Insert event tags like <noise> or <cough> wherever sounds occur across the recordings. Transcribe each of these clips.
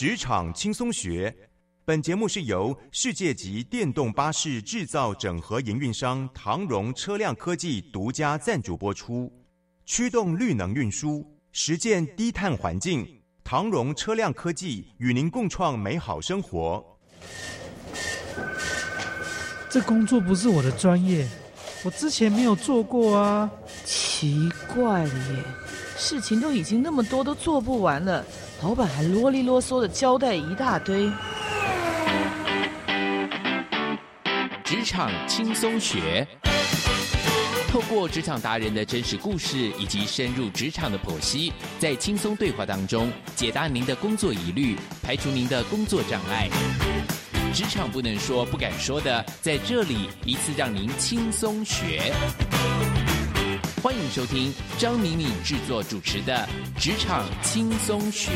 职场轻松学，本节目是由世界级电动巴士制造整合营运商唐荣车辆科技独家赞助播出。驱动绿能运输，实践低碳环境，唐荣车辆科技与您共创美好生活。这工作不是我的专业，我之前没有做过啊。奇怪了耶，事情都已经那么多，都做不完了，老板还啰里啰嗦的交代一大堆。职场轻松学，透过职场达人的真实故事以及深入职场的剖析，在轻松对话当中解答您的工作疑虑，排除您的工作障碍。职场不能说、不敢说的，在这里一次让您轻松学。欢迎收听张敏敏制作主持的《职场轻松学》。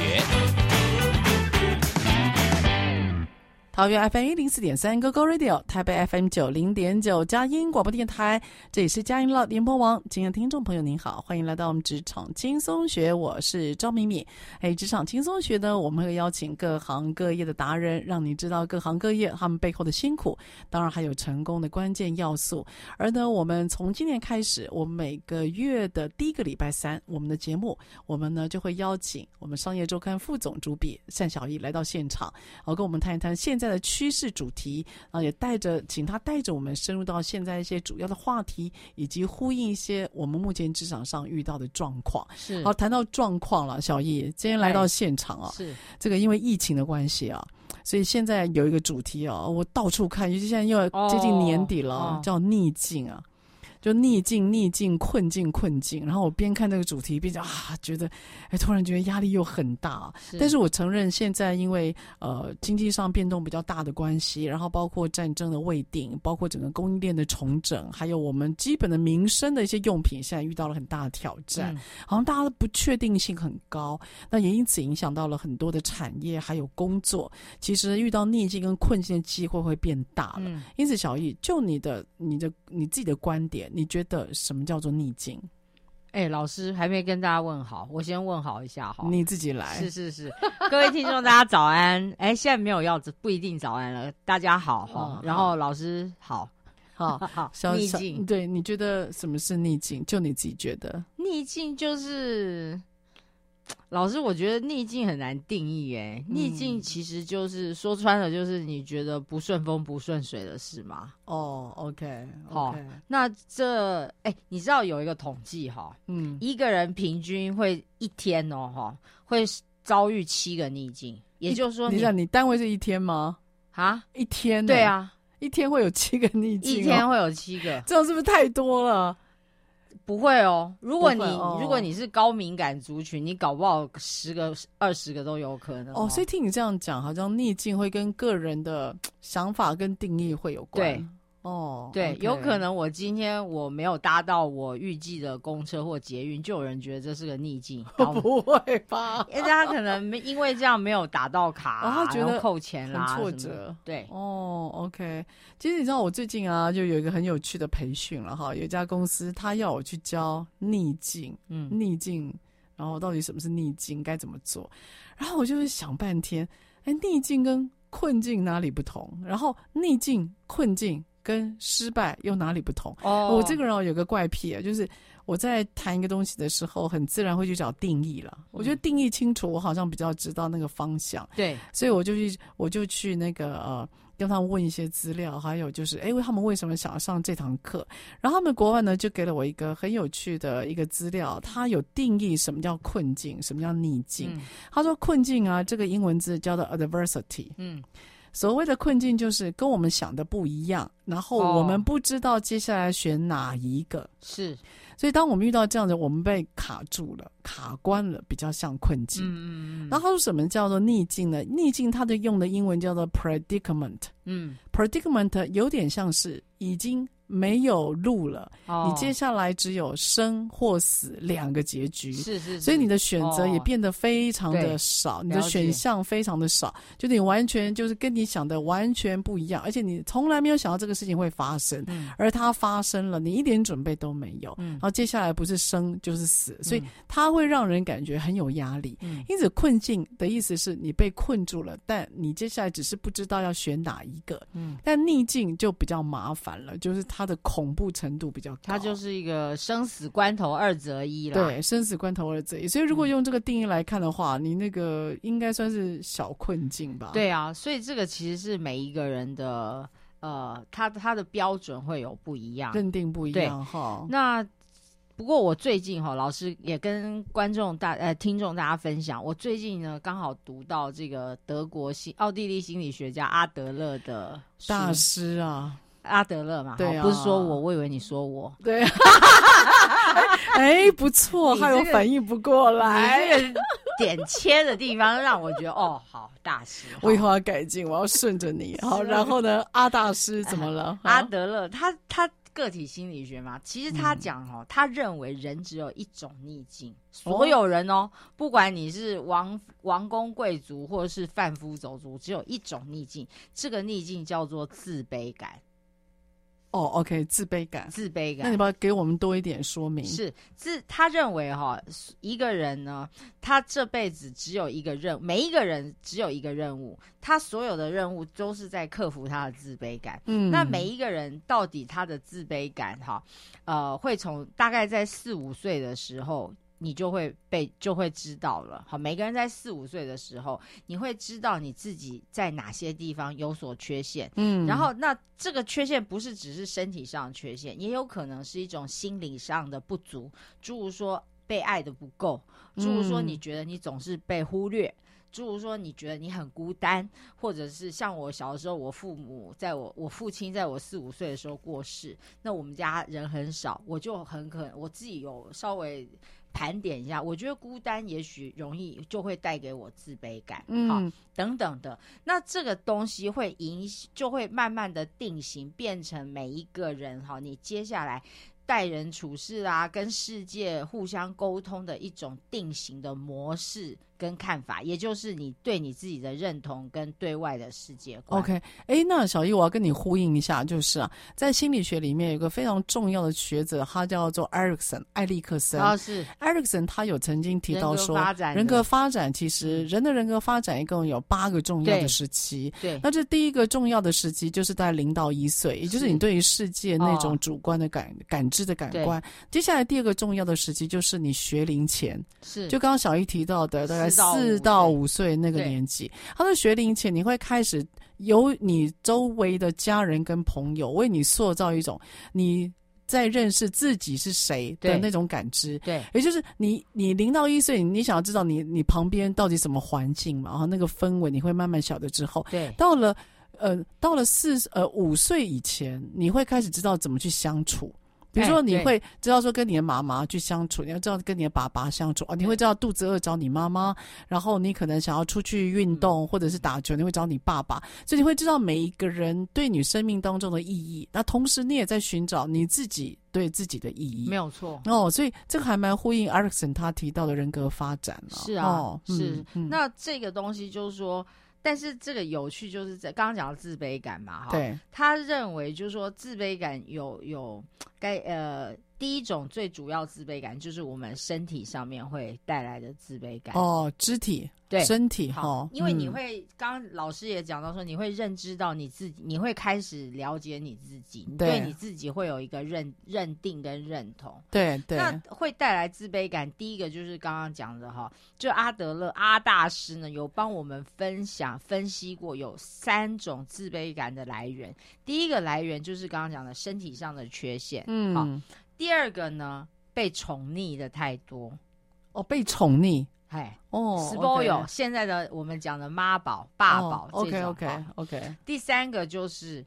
桃园 FM 一零四点三 GoGo Radio，台北 FM 九零点九佳音广播电台，这里是佳音乐联播网。今天听众朋友您好，欢迎来到我们职场轻松学，我是赵敏敏。哎，职场轻松学呢，我们会邀请各行各业的达人，让你知道各行各业他们背后的辛苦，当然还有成功的关键要素。而呢，我们从今年开始，我们每个月的第一个礼拜三，我们的节目，我们呢就会邀请我们商业周刊副总主笔单小艺来到现场，好跟我们谈一谈现在。的趋势主题啊，也带着，请他带着我们深入到现在一些主要的话题，以及呼应一些我们目前职场上遇到的状况。是，好，谈到状况了，小易今天来到现场啊，是这个因为疫情的关系啊，所以现在有一个主题啊，我到处看，尤其现在又要接近年底了，哦、叫逆境啊。就逆境、逆境、困境、困境，然后我边看那个主题，边讲啊，觉得哎，突然觉得压力又很大。是，但是我承认，现在因为呃经济上变动比较大的关系，然后包括战争的未定，包括整个供应链的重整，还有我们基本的民生的一些用品，现在遇到了很大的挑战，嗯、好像大家的不确定性很高，那也因此影响到了很多的产业还有工作。其实遇到逆境跟困境的机会会变大了。嗯、因此，小易，就你的、你的、你自己的观点。你觉得什么叫做逆境？哎、欸，老师还没跟大家问好，我先问好一下哈。你自己来。是是是，<laughs> 各位听众大家早安。哎、欸，现在没有要不一定早安了。大家好哈，哦、然后老师好，好好好。逆境，对，你觉得什么是逆境？就你自己觉得，逆境就是。老师，我觉得逆境很难定义诶。逆境其实就是说穿了，就是你觉得不顺风不顺水的事嘛？哦，OK，好，那这哎，你知道有一个统计哈，嗯，一个人平均会一天哦哈，会遭遇七个逆境，也就是说，你想你单位是一天吗？啊，一天？对啊，一天会有七个逆境，一天会有七个，这样是不是太多了？不会哦，如果你、哦、如果你是高敏感族群，你搞不好十个、二十个都有可能哦。哦，所以听你这样讲，好像逆境会跟个人的 <tsk> 想法跟定义会有关。对。哦，对有可能我今天我没有搭到我预计的公车或捷运，就有人觉得这是个逆境。<laughs> 不会吧？因为他可能没因为这样没有打到卡，啊，哦，他觉得扣钱啦，很挫折。对，哦，OK。其实你知道，我最近啊，就有一个很有趣的培训了哈，有一家公司他要我去教逆境，嗯，逆境，然后到底什么是逆境，该怎么做？然后我就会想半天，哎，逆境跟困境哪里不同？然后逆境、困境。跟失败又哪里不同？哦，oh. 我这个人有个怪癖啊，就是我在谈一个东西的时候，很自然会去找定义了。嗯、我觉得定义清楚，我好像比较知道那个方向。对，所以我就去，我就去那个呃，跟他们问一些资料，还有就是，哎，他们为什么想要上这堂课？然后他们国外呢，就给了我一个很有趣的一个资料，他有定义什么叫困境，什么叫逆境。嗯、他说困境啊，这个英文字叫做 adversity。嗯。所谓的困境就是跟我们想的不一样，然后我们不知道接下来选哪一个。是，所以当我们遇到这样的，我们被卡住了、卡关了，比较像困境。嗯嗯然后说什么叫做逆境呢？逆境它的用的英文叫做 predicament。嗯，predicament 有点像是已经。没有路了，哦，你接下来只有生或死两个结局，是是，是，所以你的选择也变得非常的少，哦，你的选项非常的少，就你完全就是跟你想的完全不一样，而且你从来没有想到这个事情会发生，嗯，而它发生了，你一点准备都没有，嗯，然后接下来不是生就是死，所以它会让人感觉很有压力，嗯，因此困境的意思是你被困住了，但你接下来只是不知道要选哪一个，嗯，但逆境就比较麻烦了，就是。它的恐怖程度比较高，它就是一个生死关头二择一了。对，生死关头二择一。所以如果用这个定义来看的话，嗯、你那个应该算是小困境吧？对啊，所以这个其实是每一个人的呃，他他的标准会有不一样，认定不一样哈。那不过我最近哈，老师也跟观众大呃听众大家分享，我最近呢刚好读到这个德国心奥地利心理学家阿德勒的大师啊。阿德勒嘛，对啊，不是说我，我以为你说我，<laughs> 对、啊，哎，不错，还有反应不过来，这个点切的地方让我觉得哦，好大师，我以后要改进，我要顺着你，<laughs> 好，然后呢，阿大师怎么了？阿德勒，他他个体心理学嘛，其实他讲哦、嗯，他认为人只有一种逆境，所有人哦，不管你是王王公贵族或者是贩夫走卒，只有一种逆境，这个逆境叫做自卑感。哦、oh,，OK，自卑感，自卑感，那你不要给我们多一点说明？是自他认为哈，一个人呢，他这辈子只有一个任，每一个人只有一个任务，他所有的任务都是在克服他的自卑感。嗯，那每一个人到底他的自卑感哈，呃，会从大概在四五岁的时候。你就会被就会知道了，好，每个人在四五岁的时候，你会知道你自己在哪些地方有所缺陷，嗯，然后那这个缺陷不是只是身体上的缺陷，也有可能是一种心理上的不足，诸如说被爱的不够，诸如说你觉得你总是被忽略，诸如说你觉得你很孤单，或者是像我小的时候，我父母在我我父亲在我四五岁的时候过世，那我们家人很少，我就很可能我自己有稍微。盘点一下，我觉得孤单也许容易就会带给我自卑感，嗯，好，等等的。那这个东西会影，就会慢慢的定型，变成每一个人哈，你接下来待人处事啊，跟世界互相沟通的一种定型的模式。跟看法，也就是你对你自己的认同跟对外的世界观。OK，哎，那小易，我要跟你呼应一下，就是啊，在心理学里面有一个非常重要的学者，他叫做艾瑞克森，艾利克森。啊，是艾瑞克森，他有曾经提到说，人格发展，人格发展其实人的人格发展一共有八个重要的时期。对，对，那这第一个重要的时期就是在零到一岁，也就是你对于世界那种主观的感、哦、感知的感官。接下来第二个重要的时期就是你学龄前，是就刚刚小易提到的大概。四到五岁那个年纪，他的学龄前，你会开始由你周围的家人跟朋友为你塑造一种你在认识自己是谁的那种感知。对，也就是你你零到一岁，你想要知道你你旁边到底什么环境嘛？然后那个氛围你会慢慢晓得之后，对，到了呃到了四呃五岁以前，你会开始知道怎么去相处。比如说，你会知道说跟你的妈妈去相处，你要知道跟你的爸爸相处啊，你会知道肚子饿找你妈妈，然后你可能想要出去运动或者是打球，你会找你爸爸，所以你会知道每一个人对你生命当中的意义。那同时，你也在寻找你自己对自己的意义。没有错哦，所以这个还蛮呼应艾瑞克森他提到的人格发展了。是啊，哦、是。那这个东西就是说。但是这个有趣就是在刚刚讲到自卑感嘛，哈，对，他认为就是说自卑感有有该呃第一种最主要自卑感就是我们身体上面会带来的自卑感哦，肢体。对身体哈，因为你会刚、嗯、老师也讲到说，你会认知到你自己，你会开始了解你自己，你对你自己会有一个认认定跟认同。对对，那会带来自卑感。第一个就是刚刚讲的哈，就阿德勒阿大师呢有帮我们分享分析过，有三种自卑感的来源。第一个来源就是刚刚讲的身体上的缺陷，嗯，好。第二个呢，被宠溺的太多，哦，被宠溺。哎，哦，十波有现在的我们讲的妈宝、爸宝、哦、这种。OK OK OK。第三个就是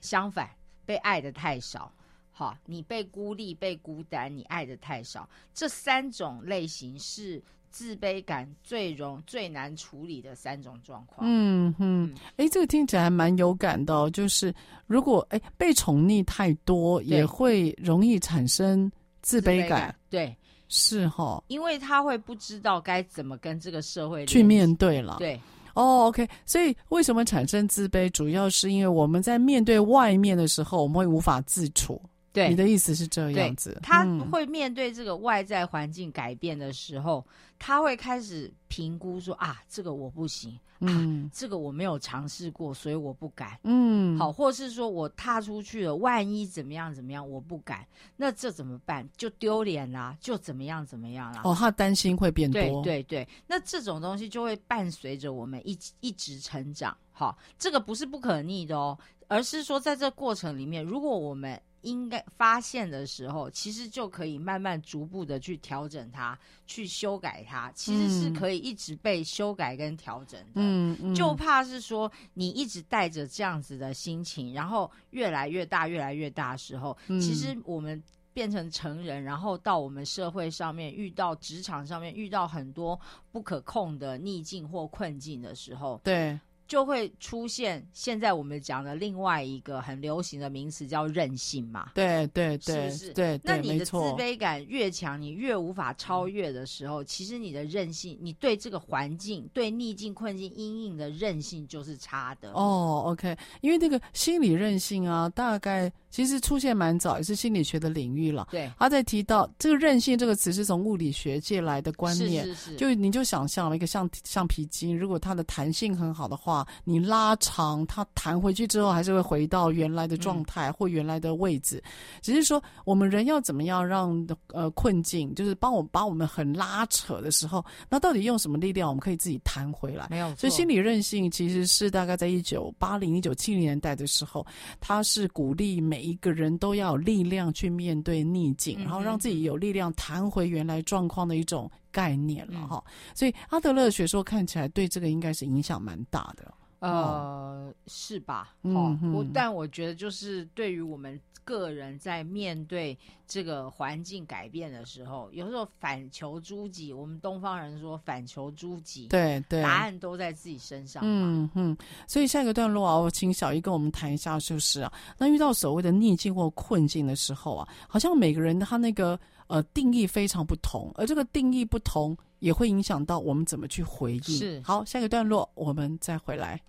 相反，被爱的太少。好，你被孤立、被孤单，你爱的太少。这三种类型是自卑感最容最难处理的三种状况。嗯嗯，哎、嗯，这个听起来还蛮有感的、哦。就是如果哎被宠溺太多，也会容易产生自卑感。卑感对，是哈、哦，因为他会不知道该怎么跟这个社会去面对了。对，哦，OK。所以为什么产生自卑，主要是因为我们在面对外面的时候，我们会无法自处。对，你的意思是这样子，他会面对这个外在环境改变的时候，嗯、他会开始评估说啊，这个我不行，嗯，啊、这个我没有尝试过，所以我不敢，嗯，好，或是说我踏出去了，万一怎么样怎么样，我不敢，那这怎么办？就丢脸啦，就怎么样怎么样啦？哦，他担心会变多，对对对，那这种东西就会伴随着我们一一直成长，好，这个不是不可逆的哦，而是说在这过程里面，如果我们应该发现的时候，其实就可以慢慢逐步的去调整它，去修改它。其实是可以一直被修改跟调整的。嗯嗯，就怕是说你一直带着这样子的心情，然后越来越大、越来越大的时候，嗯，其实我们变成成人，然后到我们社会上面遇到职场上面遇到很多不可控的逆境或困境的时候，对。就会出现现在我们讲的另外一个很流行的名词叫任性嘛？对对对，是不是？对，那你的自卑感越强，你越无法超越的时候，其实你的韧性，你对这个环境、对逆境困境阴影的韧性就是差的。哦，OK，因为那个心理韧性啊，大概其实出现蛮早，也是心理学的领域了。对，他在提到这个韧性这个词是从物理学界来的观念，是是是，就你就想象了一个橡橡皮筋，如果它的弹性很好的话。你拉长它弹回去之后，还是会回到原来的状态或原来的位置。嗯、只是说，我们人要怎么样让呃困境，就是帮我把我们很拉扯的时候，那到底用什么力量，我们可以自己弹回来？没有。所以心理韧性其实是大概在一九八零、一九七零年代的时候，它是鼓励每一个人都要有力量去面对逆境，嗯、然后让自己有力量弹回原来状况的一种概念了哈。嗯、所以阿德勒学说看起来对这个应该是影响蛮大的。呃，是吧？嗯、哦，嗯、我但我觉得就是对于我们个人在面对这个环境改变的时候，有时候反求诸己。我们东方人说反求诸己，对对，答案都在自己身上。嗯嗯，所以下一个段落啊，我请小姨跟我们谈一下，就是啊，那遇到所谓的逆境或困境的时候啊，好像每个人他那个呃定义非常不同，而这个定义不同。也会影响到我们怎么去回应。是，好，下一个段落我们再回来。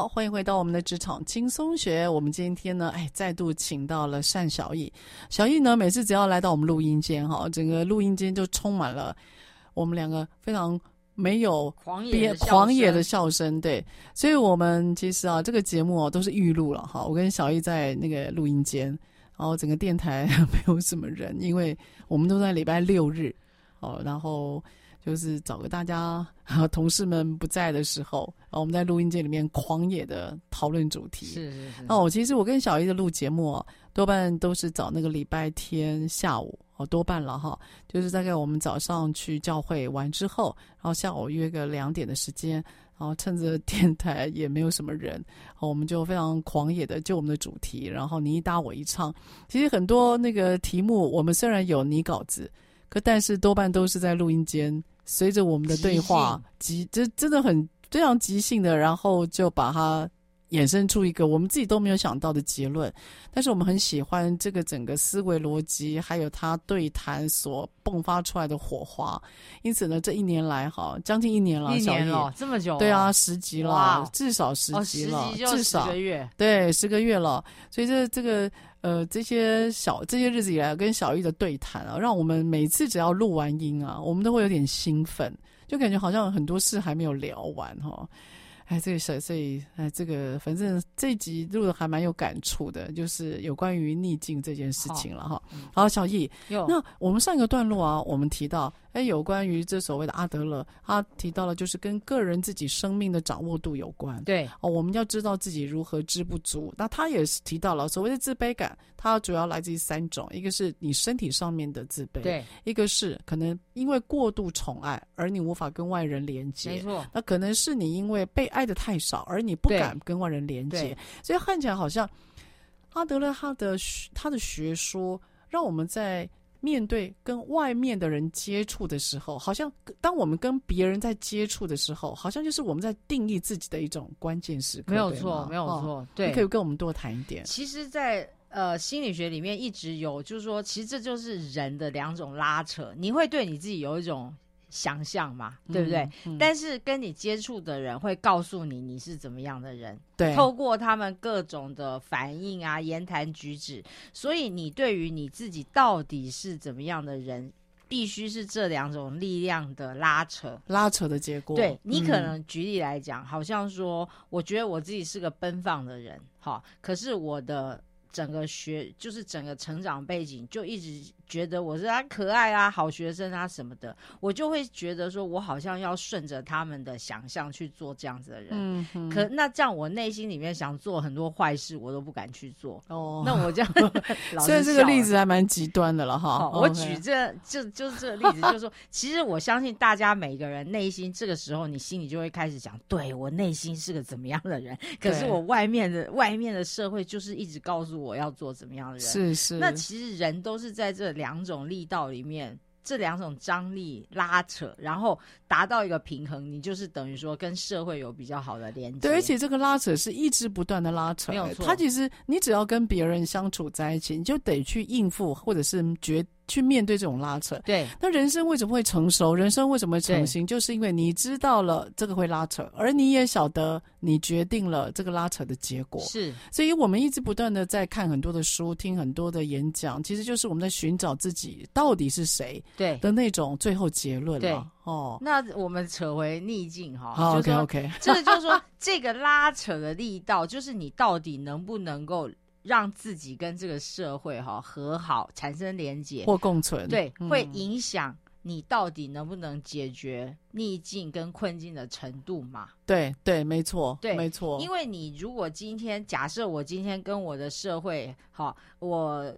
好，欢迎回到我们的职场轻松学。我们今天呢，哎，再度请到了单小艺。小艺呢，每次只要来到我们录音间，哈，整个录音间就充满了我们两个非常没有狂野狂野的笑声。对，所以我们其实啊，这个节目啊都是预录了哈。我跟小艺在那个录音间，然后整个电台 <laughs> 没有什么人，因为我们都在礼拜六日，哦，然后。就是找个大家 <laughs> 同事们不在的时候，然后我们在录音间里面狂野的讨论主题。是是是。哦，其实我跟小姨的录节目哦，多半都是找那个礼拜天下午哦，多半了哈。就是大概我们早上去教会完之后，然后下午约个两点的时间，然后趁着电台也没有什么人，我们就非常狂野的就我们的主题，然后你一搭我一唱。其实很多那个题目，我们虽然有拟稿子。可但是多半都是在录音间，随着我们的对话，即这真的很非常即兴的，然后就把它衍生出一个我们自己都没有想到的结论。但是我们很喜欢这个整个思维逻辑，还有他对谈所迸发出来的火花。因此呢，这一年来哈，将近一年了，一年了，这么久，对啊，十集了，至少十集了，哦、十集至少十个月，对，十个月了。所以这这个。呃，这些小这些日子以来跟小玉的对谈啊，让我们每次只要录完音啊，我们都会有点兴奋，就感觉好像很多事还没有聊完哈、哦。哎，这个小所以哎，这个反正这一集录的还蛮有感触的，就是有关于逆境这件事情了哈。好，小易，那我们上一个段落啊，我们提到。哎，有关于这所谓的阿德勒，他提到了就是跟个人自己生命的掌握度有关。对哦，我们要知道自己如何知不足。那他也是提到了所谓的自卑感，它主要来自于三种：一个是你身体上面的自卑，对；一个是可能因为过度宠爱而你无法跟外人连接，没错。那可能是你因为被爱的太少而你不敢跟外人连接。所以看起来好像阿德勒他的他的学说让我们在。面对跟外面的人接触的时候，好像当我们跟别人在接触的时候，好像就是我们在定义自己的一种关键时刻。没有错，没有错。哦、对，你可以跟我们多谈一点。其实在，在呃心理学里面一直有，就是说，其实这就是人的两种拉扯。你会对你自己有一种。想象嘛，对不对？嗯嗯、但是跟你接触的人会告诉你你是怎么样的人，对，透过他们各种的反应啊、言谈举止，所以你对于你自己到底是怎么样的人，必须是这两种力量的拉扯，拉扯的结果。对，你可能举例来讲，嗯、好像说，我觉得我自己是个奔放的人，好，可是我的整个学就是整个成长背景就一直。觉得我是他可爱啊，好学生啊什么的，我就会觉得说，我好像要顺着他们的想象去做这样子的人。嗯，可那这样，我内心里面想做很多坏事，我都不敢去做。哦，那我这样，<laughs> 所以这个例子还蛮极端的了哈。我举这就就是这个例子，就是说，其实我相信大家每个人内心这个时候，你心里就会开始想，对我内心是个怎么样的人，可是我外面的外面的社会就是一直告诉我要做怎么样的人。是是，那其实人都是在这里。两种力道里面，这两种张力拉扯，然后达到一个平衡，你就是等于说跟社会有比较好的连接。对，而且这个拉扯是一直不断的拉扯，没有错。他其实你只要跟别人相处在一起，你就得去应付，或者是决。去面对这种拉扯，对。那人生为什么会成熟？人生为什么会成型？就是因为你知道了这个会拉扯，而你也晓得你决定了这个拉扯的结果。是，所以我们一直不断的在看很多的书，听很多的演讲，其实就是我们在寻找自己到底是谁，对的那种最后结论。对，哦，那我们扯回逆境哈。好，OK OK，这个就是说，<laughs> 这个拉扯的力道，就是你到底能不能够。让自己跟这个社会哈和好，产生连结或共存，对，嗯、会影响你到底能不能解决逆境跟困境的程度嘛？对对，没错，对，没错。因为你如果今天假设我今天跟我的社会哈，我。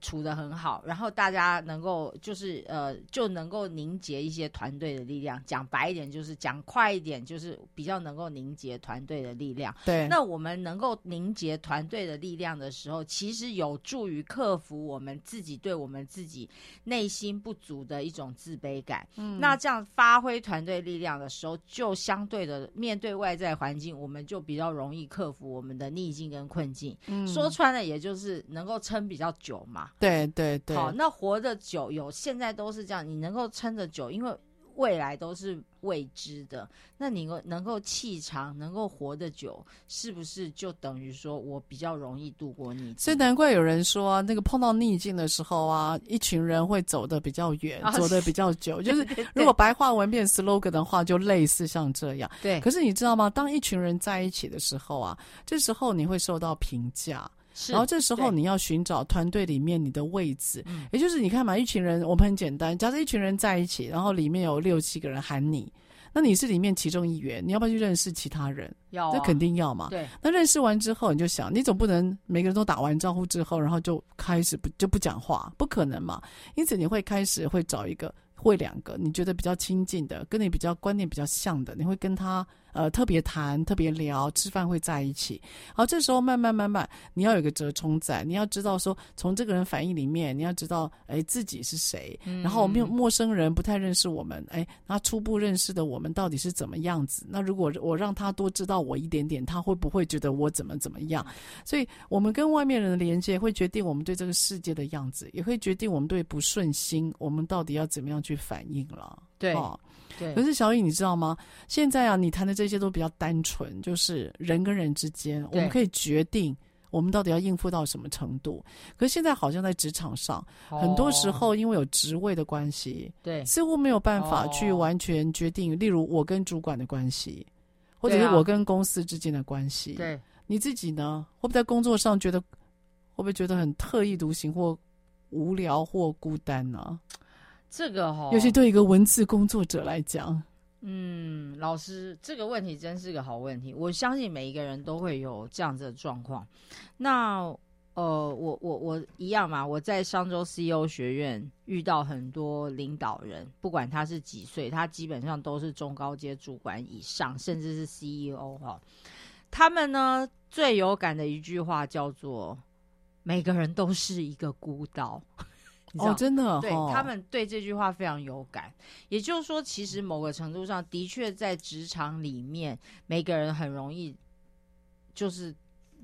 处得很好，然后大家能够就是呃就能够凝结一些团队的力量。讲白一点就是讲快一点，就是比较能够凝结团队的力量。对，那我们能够凝结团队的力量的时候，其实有助于克服我们自己对我们自己内心不足的一种自卑感。嗯，那这样发挥团队力量的时候，就相对的面对外在环境，我们就比较容易克服我们的逆境跟困境。嗯，说穿了，也就是能够撑比较久嘛。对对对，好，那活得久有现在都是这样，你能够撑得久，因为未来都是未知的。那你能够气长，能够活得久，是不是就等于说我比较容易度过逆境？所以难怪有人说啊，那个碰到逆境的时候啊，一群人会走得比较远，啊、走得比较久。<laughs> 就是如果白话文变 slogan 的话，就类似像这样。对。可是你知道吗？当一群人在一起的时候啊，这时候你会受到评价。是，然后这时候你要寻找团队里面你的位置，也就是你看嘛，一群人我们很简单，假设一群人在一起，然后里面有六七个人喊你，那你是里面其中一员，你要不要去认识其他人？要、啊，这肯定要嘛。对，那认识完之后，你就想，你总不能每个人都打完招呼之后，然后就开始不就不讲话，不可能嘛。因此你会开始会找一个会两个你觉得比较亲近的，跟你比较观念比较像的，你会跟他。呃，特别谈，特别聊，吃饭会在一起。好，这时候慢慢慢慢，你要有个折冲在，你要知道说，从这个人反应里面，你要知道，哎，自己是谁。嗯、然后，没有陌生人不太认识我们，哎，那初步认识的我们到底是怎么样子？那如果我让他多知道我一点点，他会不会觉得我怎么怎么样？所以，我们跟外面人的连接会决定我们对这个世界的样子，也会决定我们对不顺心，我们到底要怎么样去反应了。对。哦对，可是小颖，你知道吗？现在啊，你谈的这些都比较单纯，就是人跟人之间，我们可以决定我们到底要应付到什么程度。可是现在好像在职场上，哦，很多时候因为有职位的关系，对，似乎没有办法去完全决定。哦，例如我跟主管的关系，或者是我跟公司之间的关系。对，你自己呢？会不会在工作上觉得，会不会觉得很特立独行，或无聊，或孤单呢？这个哈、哦，尤其对一个文字工作者来讲，嗯，老师，这个问题真是个好问题。我相信每一个人都会有这样子的状况。那呃，我我我一样嘛，我在商州 CEO 学院遇到很多领导人，不管他是几岁，他基本上都是中高阶主管以上，甚至是 CEO 哈。他们呢，最有感的一句话叫做：“每个人都是一个孤岛。”哦，真的，哦，对他们对这句话非常有感。也就是说，其实某个程度上的确在职场里面，每个人很容易就是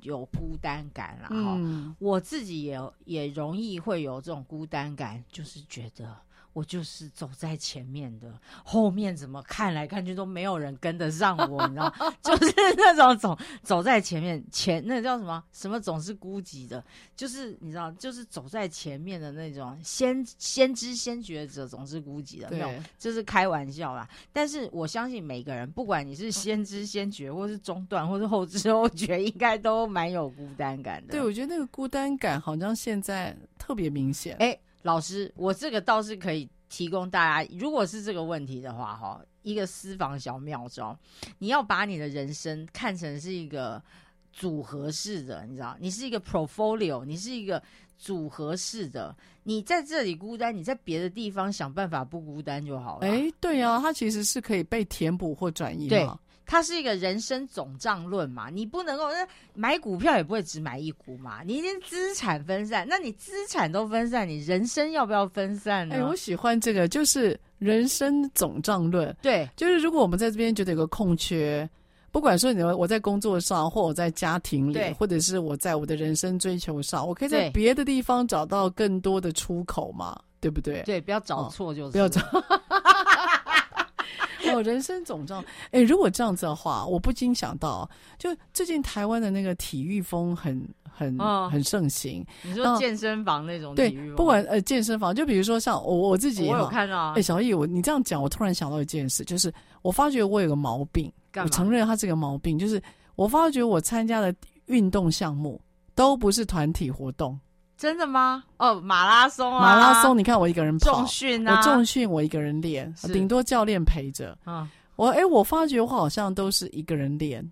有孤单感啦哈，嗯。我自己也也容易会有这种孤单感，就是觉得。我就是走在前面的，后面怎么看来看去都没有人跟得上我，你知道，<laughs> 就是 <laughs> 那种走走在前面前，那个叫什么什么总是孤寂的，就是你知道，就是走在前面的那种先先知先觉者总是孤寂的，那种就是开玩笑啦。但是我相信每个人，不管你是先知先觉，或是中断，或是后知后觉，应该都蛮有孤单感的。对，我觉得那个孤单感好像现在特别明显。哎。老师，我这个倒是可以提供大家，如果是这个问题的话，哈，一个私房小妙招，你要把你的人生看成是一个组合式的，你知道，你是一个 portfolio，你是一个组合式的，你在这里孤单，你在别的地方想办法不孤单就好了。哎，对啊，它其实是可以被填补或转移的。它是一个人生总账论嘛，你不能够那买股票也不会只买一股嘛，你一定资产分散，那你资产都分散，你人生要不要分散呢？哎，我喜欢这个，就是人生总账论。对，就是如果我们在这边觉得有个空缺，不管说你我在工作上，或我在家庭里，或者是我在我的人生追求上，我可以在别的地方找到更多的出口嘛，对不对？对，不要找错就是，哦，不要找。哦，人生总账。哎，如果这样子的话，我不禁想到，就最近台湾的那个体育风很很、哦、很盛行。你说健身房那种体育？对，不管呃健身房，就比如说像我我自己，我有看到。哎，小易，我你这样讲，我突然想到一件事，就是我发觉我有个毛病，我承认它是个毛病，就是我发觉我参加的运动项目都不是团体活动。真的吗？哦，马拉松啊，马拉松，你看我一个人跑，重训啊，我重训我一个人练，顶多教练陪着。嗯，我哎、欸，我发觉我好像都是一个人练，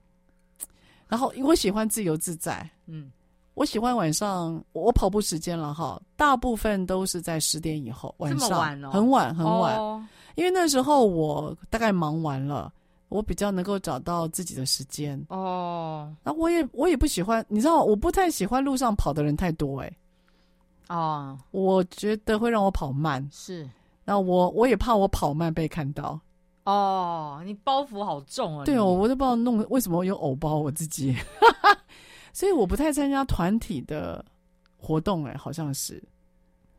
然后我喜欢自由自在。嗯，我喜欢晚上我跑步时间了哈，大部分都是在十点以后，晚上。晚、哦、很晚很晚、哦，因为那时候我大概忙完了，我比较能够找到自己的时间。哦，那我也我也不喜欢，你知道，我不太喜欢路上跑的人太多、欸，哎。哦，我觉得会让我跑慢，是。那我我也怕我跑慢被看到。哦，你包袱好重啊！对哦，我都不知道弄为什么有偶包我自己，<laughs> 所以我不太参加团体的活动。哎，好像是，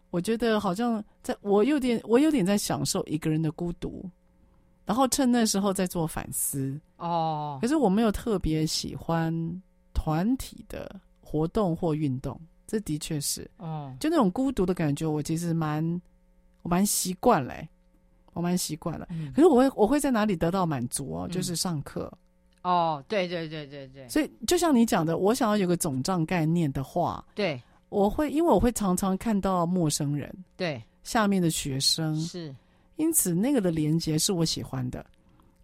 我觉得好像在我有点我有点在享受一个人的孤独。然后趁那时候再做反思哦。可是我没有特别喜欢团体的活动或运动，这的确是哦，就那种孤独的感觉，我其实蛮我蛮习惯嘞，我蛮习惯了。嗯、可是我会我会在哪里得到满足哦？就是上课。嗯哦，对对对对对，所以就像你讲的，我想要有个总账概念的话，对，我会因为我会常常看到陌生人，对，下面的学生是，因此那个的连接是我喜欢的，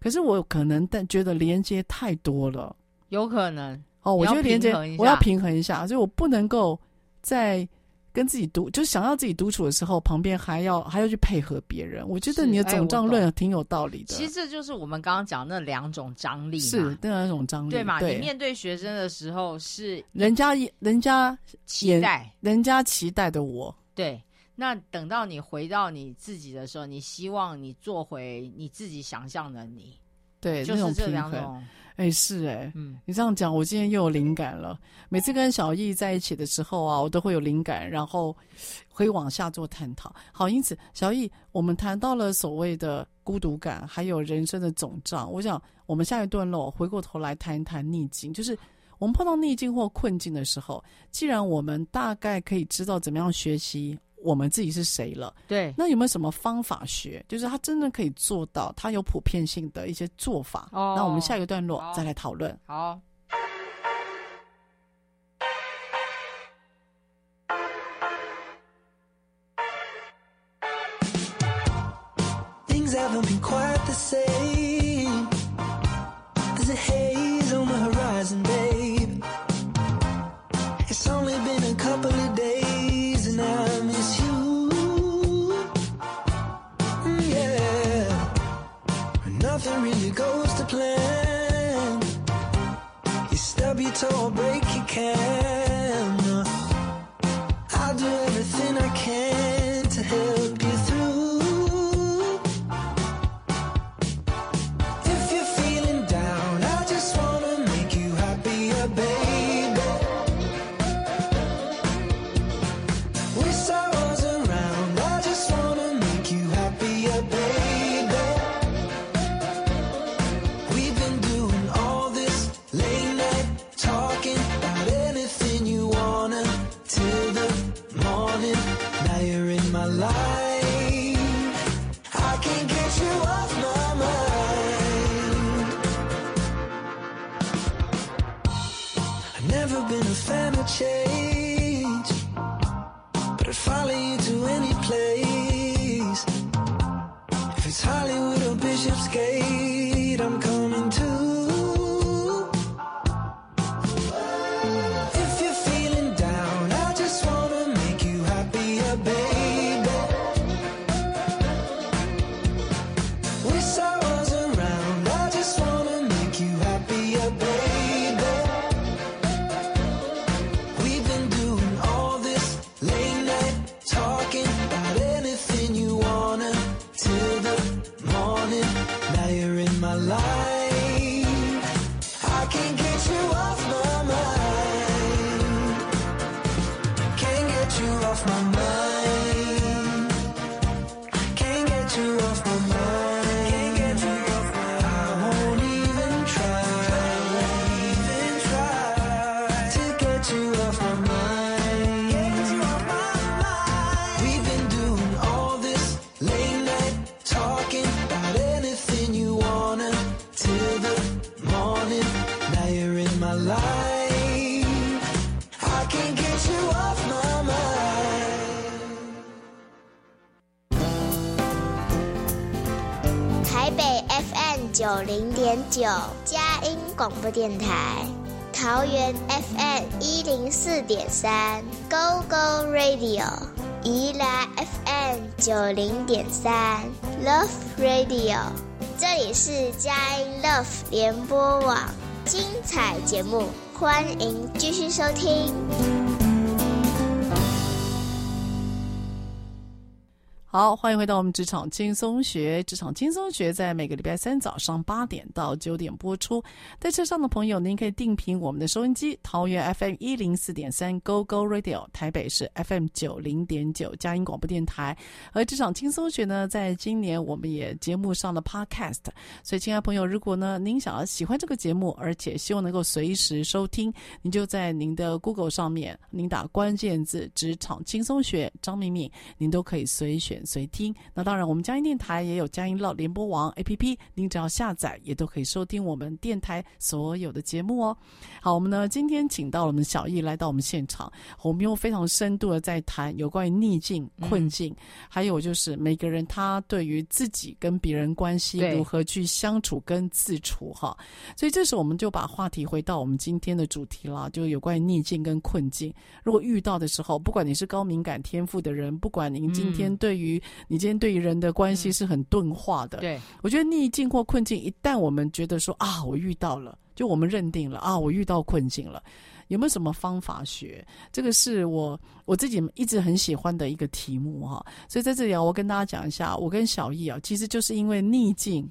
可是我可能但觉得连接太多了，有可能。哦，我觉得连接我要平衡一下，所以我不能够在。跟自己独，就想要自己独处的时候，旁边还要还要去配合别人。我觉得你的总账论挺有道理的。其实这就是我们刚刚讲那两种张力，是那两种张力，对嘛？对你面对学生的时候是人家人家期待，人家期待的我。对，那等到你回到你自己的时候，你希望你做回你自己想象的你。对，就是这两种。哎、欸，是哎、欸，嗯，你这样讲，我今天又有灵感了。每次跟小易在一起的时候啊，我都会有灵感，然后会往下做探讨。好，因此，小易，我们谈到了所谓的孤独感，还有人生的总账。我想，我们下一段落回过头来谈一谈逆境，就是我们碰到逆境或困境的时候，既然我们大概可以知道怎么样学习。我们自己是谁了？对，那有没有什么方法学？就是他真的可以做到，他有普遍性的一些做法。哦，那我们下一个段落再来讨论。好。goes to plan. You stub your toe break your can. 电台，桃园 FM 一零四点三 Go Go Radio，宜兰 FM 九零点三 Love Radio，这里是佳音 Love 联播网，精彩节目，欢迎继续收听。好，欢迎回到我们职场轻松学。职场轻松学在每个礼拜三早上八点到九点播出。在车上的朋友，您可以定频我们的收音机，桃园 FM 一零四点三 Go Go Radio，台北是 FM 九零点九佳音广播电台。而职场轻松学呢，在今年我们也节目上了 Podcast。所以，亲爱朋友，如果呢您想要喜欢这个节目，而且希望能够随时收听，您就在您的 Google 上面，您打关键字“职场轻松学”，张敏敏，您都可以随选。随听，那当然，我们佳音电台也有佳音乐联播网 APP，您只要下载，也都可以收听我们电台所有的节目哦。好，我们呢今天请到了我们小艺来到我们现场，我们又非常深度的在谈有关于逆境、困境，嗯、还有就是每个人他对于自己跟别人关系如何去相处跟自处哈。所以这时候我们就把话题回到我们今天的主题了，就有关于逆境跟困境。如果遇到的时候，不管你是高敏感天赋的人，不管您今天对于你今天对于人的关系是很钝化的，对，我觉得逆境或困境，一旦我们觉得说啊，我遇到了，就我们认定了啊，我遇到困境了，有没有什么方法学？这个是我我自己一直很喜欢的一个题目哈。所以在这里啊，我跟大家讲一下，我跟小易啊，其实就是因为逆境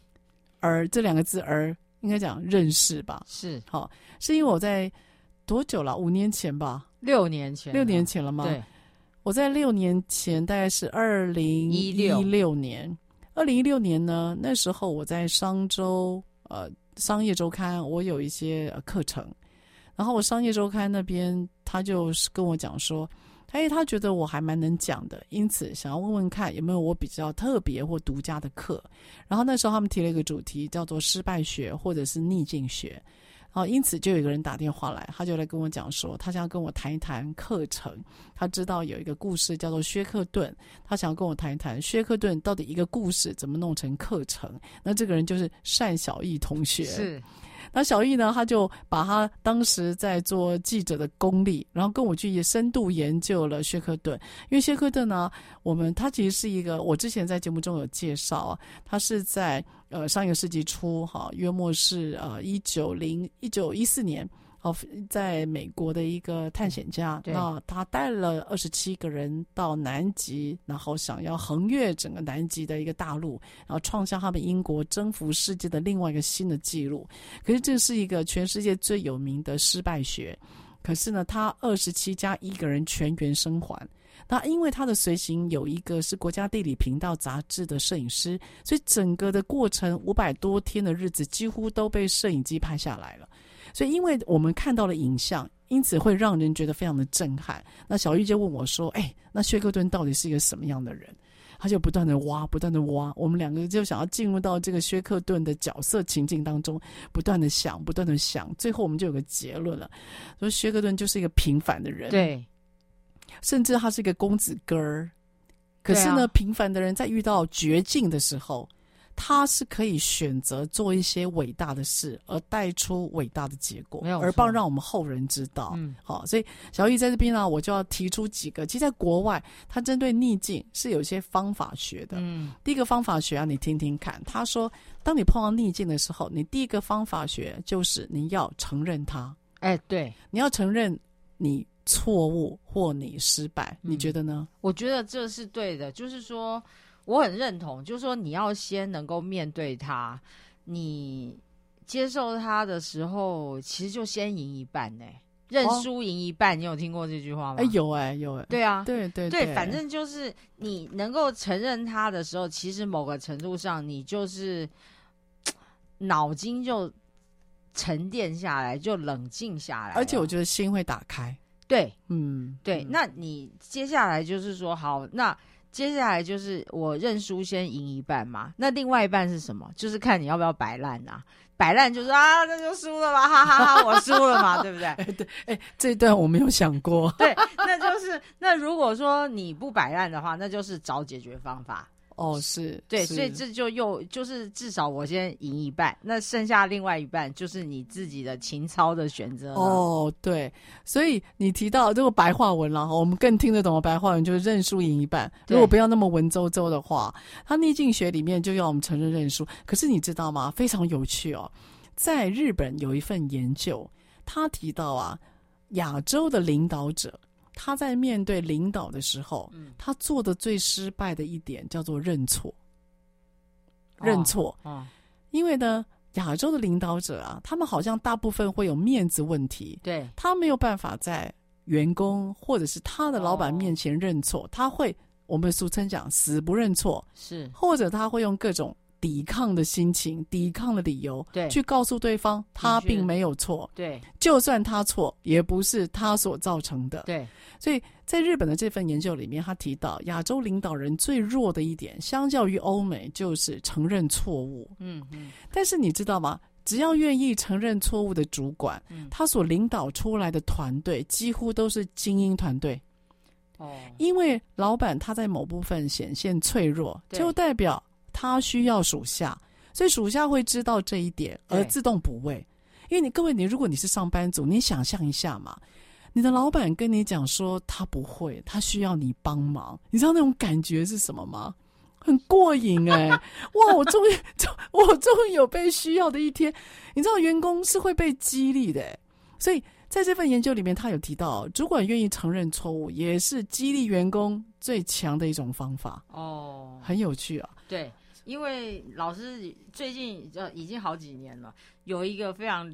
而这两个字而应该讲认识吧，是好，是因为我在多久了？五年前吧，六年前，六年前了吗？对。我在六年前，大概是二零一六年。二零一六年呢，那时候我在商周呃商业周刊，我有一些课程。然后我商业周刊那边，他就是跟我讲说，哎，他觉得我还蛮能讲的，因此想要问问看有没有我比较特别或独家的课。然后那时候他们提了一个主题，叫做失败学或者是逆境学。哦，因此就有一个人打电话来，他就来跟我讲说，他想要跟我谈一谈课程。他知道有一个故事叫做薛克顿，他想要跟我谈一谈薛克顿到底一个故事怎么弄成课程。那这个人就是单小艺同学。是。那小易呢，他就把他当时在做记者的功力，然后跟我去也深度研究了薛克顿。因为薛克顿呢，我们他其实是一个，我之前在节目中有介绍，他是在呃上一个世纪初哈，约莫是呃一九零一九一四年。哦，在美国的一个探险家，那他带了二十七个人到南极，然后想要横越整个南极的一个大陆，然后创下他们英国征服世界的另外一个新的纪录。可是这是一个全世界最有名的失败学。可是呢，他二十七加一个人全员生还。那因为他的随行有一个是国家地理频道杂志的摄影师，所以整个的过程五百多天的日子几乎都被摄影机拍下来了。所以，因为我们看到了影像，因此会让人觉得非常的震撼。那小玉就问我说：“哎，那薛克顿到底是一个什么样的人？”他就不断的挖，不断的挖。我们两个就想要进入到这个薛克顿的角色情境当中，不断的想，不断的想。最后，我们就有个结论了：说薛克顿就是一个平凡的人，对，甚至他是一个公子哥儿。可是呢，啊、平凡的人在遇到绝境的时候。他是可以选择做一些伟大的事，而带出伟大的结果，而帮让我们后人知道。嗯，好，所以小玉在这边呢，我就要提出几个。其实，在国外，他针对逆境是有一些方法学的。嗯，第一个方法学啊，你听听看。他说，当你碰到逆境的时候，你第一个方法学就是你要承认它。哎，对，你要承认你错误或你失败。嗯，你觉得呢？我觉得这是对的，就是说。我很认同，就是说你要先能够面对他，你接受他的时候，其实就先赢一半呢，认输赢一半。哦、你有听过这句话吗？哎，有哎，有哎。对啊，对对对，反正就是你能够承认他的时候，其实某个程度上，你就是 <tsk> 脑筋就沉淀下来，就冷静下来，而且我觉得心会打开。对，嗯，对。那你接下来就是说，好，那。接下来就是我认输，先赢一半嘛。那另外一半是什么？就是看你要不要摆烂呐。摆烂就是啊，那就输了吧，哈哈哈，哈，我输了嘛，<laughs> 对不对？哎，对，哎，这一段我没有想过。对，那就是那如果说你不摆烂的话，那就是找解决方法。哦，是对，是所以这就又就是至少我先赢一半，那剩下另外一半就是你自己的情操的选择。哦，对，所以你提到这个白话文了，我们更听得懂的白话文就是认输赢一半。如果不要那么文绉绉的话，他逆境学里面就要我们承认认输。可是你知道吗？非常有趣哦，在日本有一份研究，他提到啊，亚洲的领导者。他在面对领导的时候，嗯。他做的最失败的一点叫做认错。认错，哦，因为呢，亚洲的领导者啊，他们好像大部分会有面子问题，对，他没有办法在员工或者是他的老板面前认错，哦、他会我们俗称讲死不认错，是，或者他会用各种。抵抗的心情，抵抗的理由，对，去告诉对方他并没有错，对，就算他错，也不是他所造成的，对。所以在日本的这份研究里面，他提到亚洲领导人最弱的一点，相较于欧美，就是承认错误。嗯嗯。但是你知道吗？只要愿意承认错误的主管，嗯、他所领导出来的团队几乎都是精英团队。哦。因为老板他在某部分显现脆弱，就代表。他需要属下，所以属下会知道这一点而自动补位。因为你各位，你如果你是上班族，你想象一下嘛，你的老板跟你讲说他不会，他需要你帮忙，你知道那种感觉是什么吗？很过瘾哎、欸！<laughs> 哇，我终于，<laughs> 我终于有被需要的一天。你知道员工是会被激励的、欸，所以在这份研究里面，他有提到，主管愿意承认错误，也是激励员工最强的一种方法。哦，很有趣啊，对。因为老师最近呃已经好几年了，有一个非常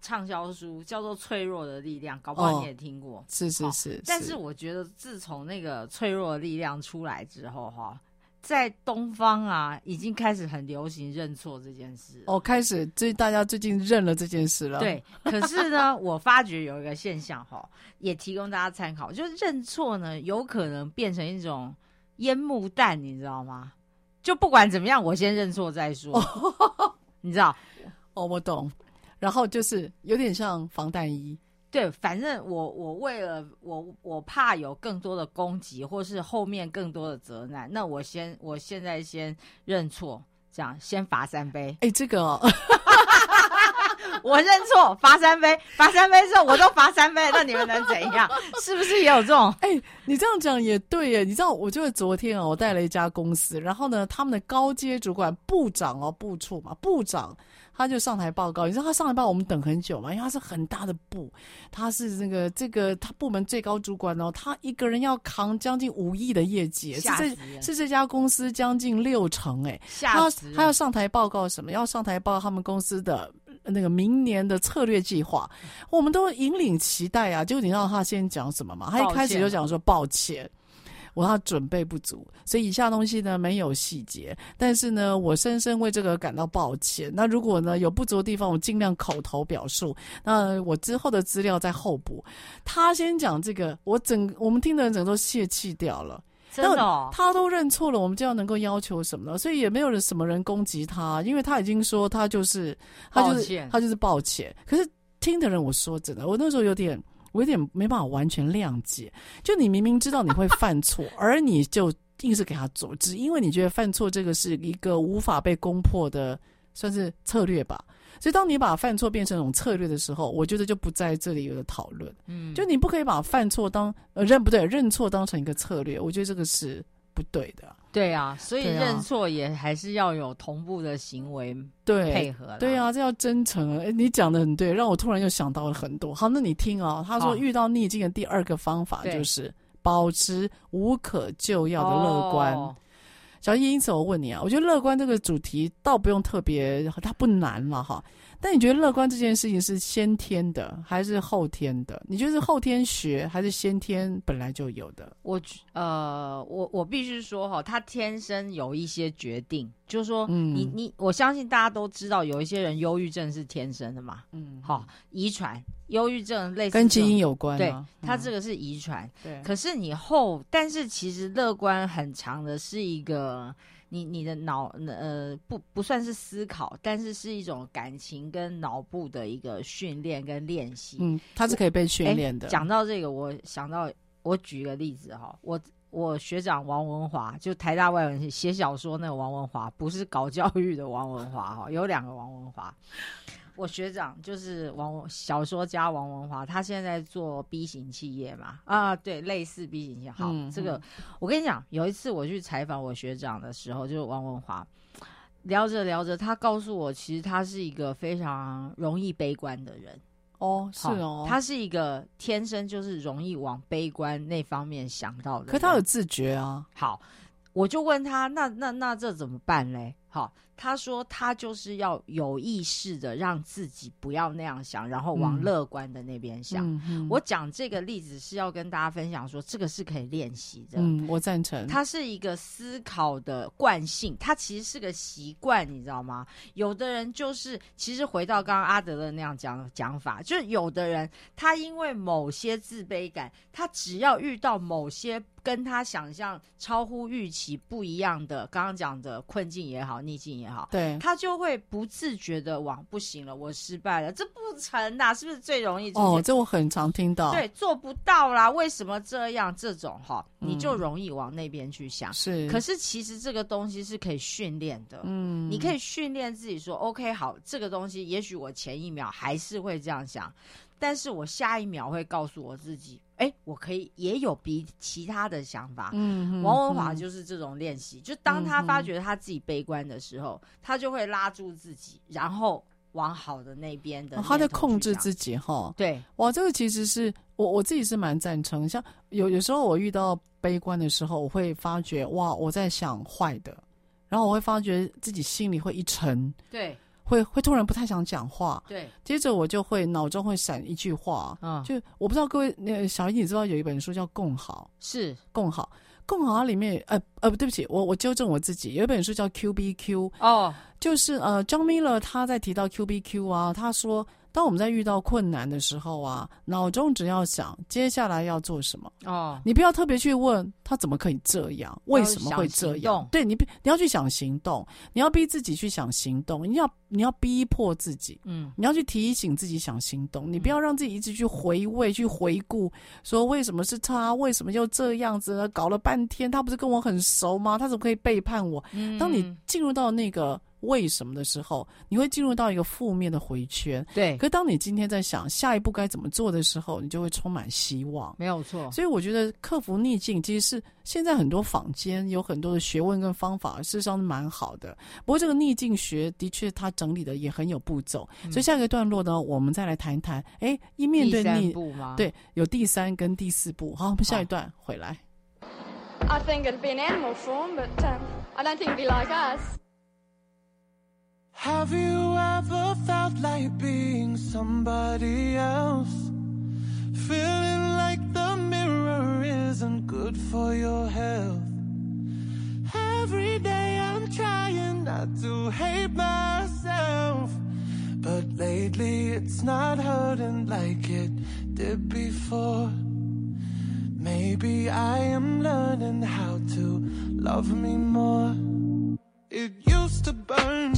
畅销书叫做《脆弱的力量》，搞不好你也听过。哦、是是是，是。但是我觉得自从那个脆弱的力量出来之后，哈，在东方啊已经开始很流行认错这件事。哦，开始最大家最近认了这件事了。对。可是呢，我发觉有一个现象哈，也提供大家参考，就是认错呢有可能变成一种烟幕弹，你知道吗？就不管怎么样，我先认错再说，你知道？哦，我懂。然后就是有点像防弹衣，对，反正我我为了我我怕有更多的攻击，或是后面更多的责难，那我先我现在先认错，这样先罚三杯。哎，这个哦。<laughs> 我认错，罚三杯，罚三杯之后我都罚三杯，那你们能怎样？<laughs> 是不是也有这种？哎、欸，你这样讲也对耶。你知道，我就是昨天啊，我带了一家公司，然后呢，他们的高阶主管部长哦，部处嘛，部长他就上台报告。你知道他上台报告，我们等很久嘛，因为他是很大的部，他是那个这个他部门最高主管哦，他一个人要扛将近五亿的业绩，是这是这家公司将近六成哎，他他要上台报告什么？要上台报告他们公司的。那个明年的策略计划，我们都引领期待啊！就你知道他先讲什么吗？他一开始就讲说抱歉，我他准备不足，所以以下东西呢没有细节。但是呢，我深深为这个感到抱歉。那如果呢有不足的地方，我尽量口头表述。那我之后的资料再后补。他先讲这个，我整我们听的人整个都泄气掉了。真的、哦，他都认错了，我们就要能够要求什么呢？所以也没有人什么人攻击他，因为他已经说他就是他就是他就是抱歉。可是听的人，我说真的，我那时候有点我有点没办法完全谅解。就你明明知道你会犯错，而你就硬是给他做，只因为你觉得犯错这个是一个无法被攻破的，算是策略吧。所以，当你把犯错变成一种策略的时候，我觉得就不在这里有的讨论。嗯，就你不可以把犯错当呃认不对，认错当成一个策略，我觉得这个是不对的。对啊，所以认错也还是要有同步的行为对配合对。对啊，这要真诚。哎，你讲的很对，让我突然又想到了很多。好，那你听啊，他说遇到逆境的第二个方法就是保持无可救药的乐观。哦小易，因此我问你啊，我觉得乐观这个主题倒不用特别，它不难嘛哈。但你觉得乐观这件事情是先天的还是后天的？你觉得是后天学还是先天本来就有的？我呃，我我必须说哈，他天生有一些决定，就是说你，你、嗯、你，我相信大家都知道，有一些人忧郁症是天生的嘛，嗯，好，遗传。忧郁症类似跟基因有关，对，它这个是遗传。对，可是你后，但是其实乐观很长的是一个，你你的脑呃不不算是思考，但是是一种感情跟脑部的一个训练跟练习。嗯，它是可以被训练的。讲到这个，我想到我举一个例子哈，我我学长王文华，就台大外文系写小说那个王文华，不是搞教育的王文华哈，有两个王文华。我学长就是王小说家王文华，他现在做 B 型企业嘛，啊，对，类似 B 型企业。好，嗯、这个我跟你讲，有一次我去采访我学长的时候，就是王文华，聊着聊着，他告诉我，其实他是一个非常容易悲观的人。哦，是哦，他是一个天生就是容易往悲观那方面想到的。可他有自觉啊。好，我就问他，那那那这怎么办嘞？好。他说：“他就是要有意识的让自己不要那样想，然后往乐观的那边想。我讲这个例子是要跟大家分享说，这个是可以练习的。嗯，我赞成。它是一个思考的惯性，它其实是个习惯，你知道吗？有的人就是，其实回到刚刚阿德勒那样讲讲法，就是有的人他因为某些自卑感，他只要遇到某些。”跟他想象超乎预期不一样的，刚刚讲的困境也好，逆境也好，对，他就会不自觉的往不行了，我失败了，这不成呐，是不是最容易？哦，这我很常听到，对，做不到啦，为什么这样？这种哈，你就容易往那边去想。是、嗯，可是其实这个东西是可以训练的，嗯，你可以训练自己说，OK，好，这个东西，也许我前一秒还是会这样想。但是我下一秒会告诉我自己，哎、欸，我可以也有比其他的想法。嗯，王文华就是这种练习，就当他发觉他自己悲观的时候，嗯、他就会拉住自己，然后往好的那边的、哦。他在控制自己哈。对，哇，这个其实是我我自己是蛮赞成。像有有时候我遇到悲观的时候，我会发觉哇，我在想坏的，然后我会发觉自己心里会一沉。对。会会突然不太想讲话，对，接着我就会脑中会闪一句话，嗯，就我不知道各位那个小英，你知道有一本书叫《共好》，是。共好，共好它里面呃呃不对不起，我我纠正我自己，有一本书叫 Q B Q 哦，就是呃，John Miller 他在提到 Q B Q 啊，他说。当我们在遇到困难的时候啊，脑中只要想接下来要做什么哦，你不要特别去问他怎么可以这样，为什么会这样？对你，你要去想行动，你要逼自己去想行动，你要你要逼迫自己，嗯，你要去提醒自己想行动，你不要让自己一直去回味、去回顾，说为什么是他，为什么又这样子呢？搞了半天，他不是跟我很熟吗？他怎么可以背叛我？嗯，当你进入到那个。为什么的时候，你会进入到一个负面的回圈。对，可是当你今天在想下一步该怎么做的时候，你就会充满希望。没有错。所以我觉得克服逆境其实是现在很多坊间有很多的学问跟方法，事实上是蛮好的。不过这个逆境学的确它整理的也很有步骤。嗯、所以下一个段落呢，我们再来谈一谈。哎，一面对逆，对，有第三跟第四步。好，我们下一段回来。I think it'd be an animal form, but I don't think it'd be like us. Have you ever felt like being somebody else? It's not hurting like it did before. Maybe I am learning how to love me more. It used to burn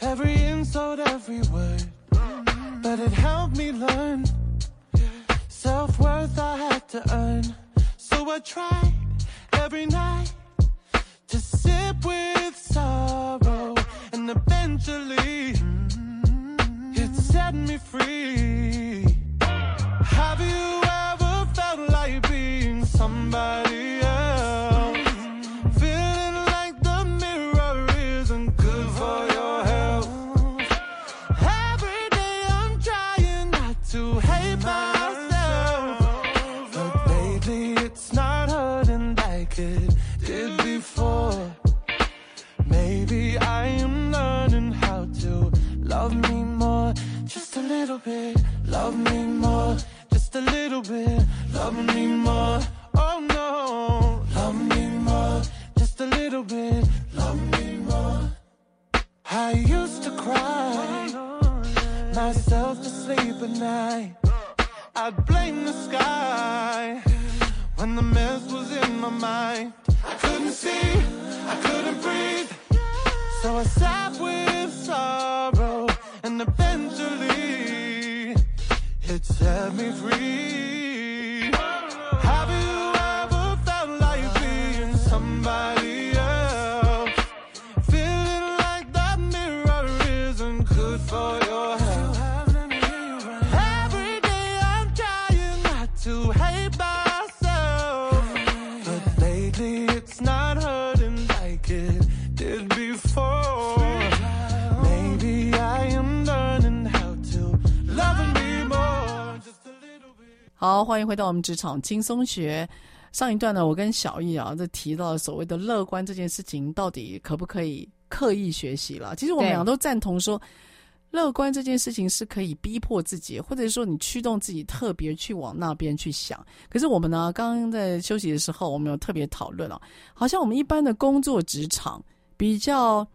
Every insult, every word. But it helped me learn. Self worth I had to earn. So I tried every night to sip with sorrow. And eventually, set me free. Have you love me more. Just a little bit, love me more. Oh no, love me more. Just a little bit, love me more. I used to cry myself to sleep at night. I'd blame the sky when the mess was in my mind. I couldn't see, I couldn't breathe. So I sat with sorrow and eventually it set me free. 欢迎回到我们职场轻松学。上一段呢，我跟小易啊，在提到所谓的乐观这件事情，到底可不可以刻意学习了？其实我们俩都赞同说，乐观这件事情是可以逼迫自己，或者说你驱动自己特别去往那边去想。可是我们呢，刚刚在休息的时候，我们有特别讨论啊，好像我们一般的工作职场比较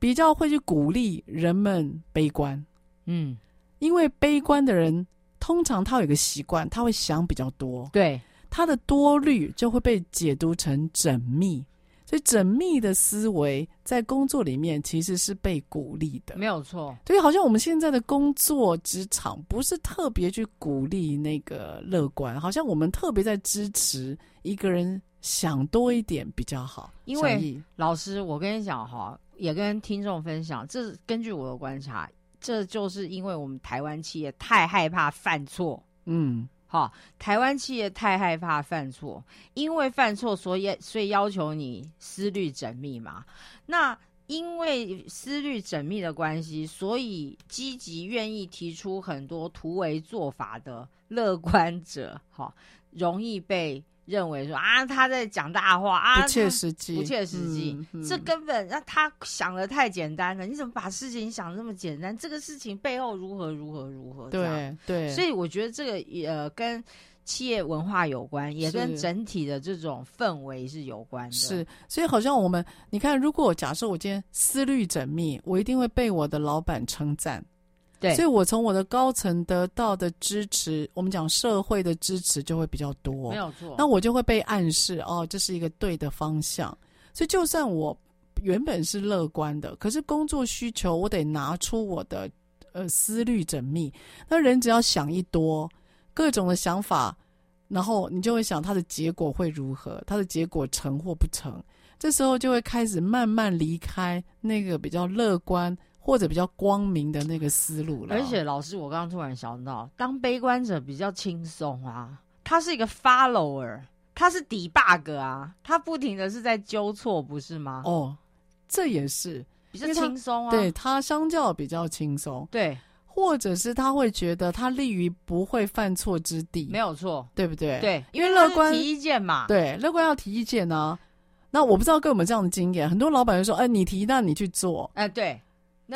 比较会去鼓励人们悲观，嗯，因为悲观的人通常他有一个习惯，他会想比较多，对。他的多虑就会被解读成缜密，所以缜密的思维在工作里面其实是被鼓励的，没有错。所以好像我们现在的工作职场不是特别去鼓励那个乐观，好像我们特别在支持一个人想多一点比较好。因为老师，我跟你讲哈，也跟听众分享，这是根据我的观察，这就是因为我们台湾企业太害怕犯错，嗯。好，台湾企业太害怕犯错，因为犯错，所以所以要求你思虑缜密嘛。那因为思虑缜密的关系，所以积极愿意提出很多突围做法的乐观者，好，容易被。认为说啊，他在讲大话啊，不切实际，不切实际，嗯嗯、这根本让他想的太简单了。你怎么把事情想这么简单？这个事情背后如何如何如何？对对，所以我觉得这个呃跟企业文化有关，也跟整体的这种氛围是有关的。是，所以好像我们你看，如果假设我今天思虑缜密，我一定会被我的老板称赞。对，所以我从我的高层得到的支持，我们讲社会的支持就会比较多，没有错。那我就会被暗示哦，这是一个对的方向。所以就算我原本是乐观的，可是工作需求我得拿出我的呃思虑缜密。那人只要想一多，各种的想法，然后你就会想他的结果会如何，他的结果成或不成，这时候就会开始慢慢离开那个比较乐观。或者比较光明的那个思路了。而且老师，我刚刚突然想到，当悲观者比较轻松啊，他是一个 follower，他是 debug 啊，他不停的是在纠错，不是吗？哦，这也是比较轻松啊。对，他相较比较轻松，对，或者是他会觉得他立于不会犯错之地，没有错，对不对？对，因为乐观提意见嘛，对，乐观要提意见呢、啊。那我不知道各位有没有这样的经验，很多老板就说：“哎，你提，那你去做。”哎，对。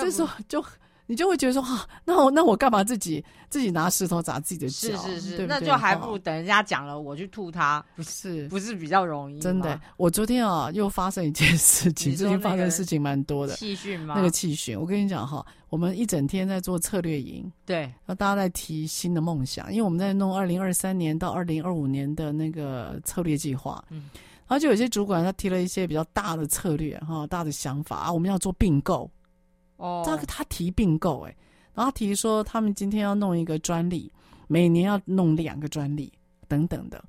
这时候就你就会觉得说哈，那我那我干嘛自己自己拿石头砸自己的脚？是是是，对对，那就还不如等人家讲了我去吐他，不是不是比较容易？真的，我昨天啊又发生一件事情，最近发生事情蛮多的。气训吗？那个气训，我跟你讲哈，我们一整天在做策略营，对，那大家在提新的梦想，因为我们在弄二零二三年到二零二五年的那个策略计划，嗯，然后就有些主管他提了一些比较大的策略哈，大的想法啊，我们要做并购。哦，他他提并购哎，然后他提说他们今天要弄一个专利，每年要弄两个专利等等的，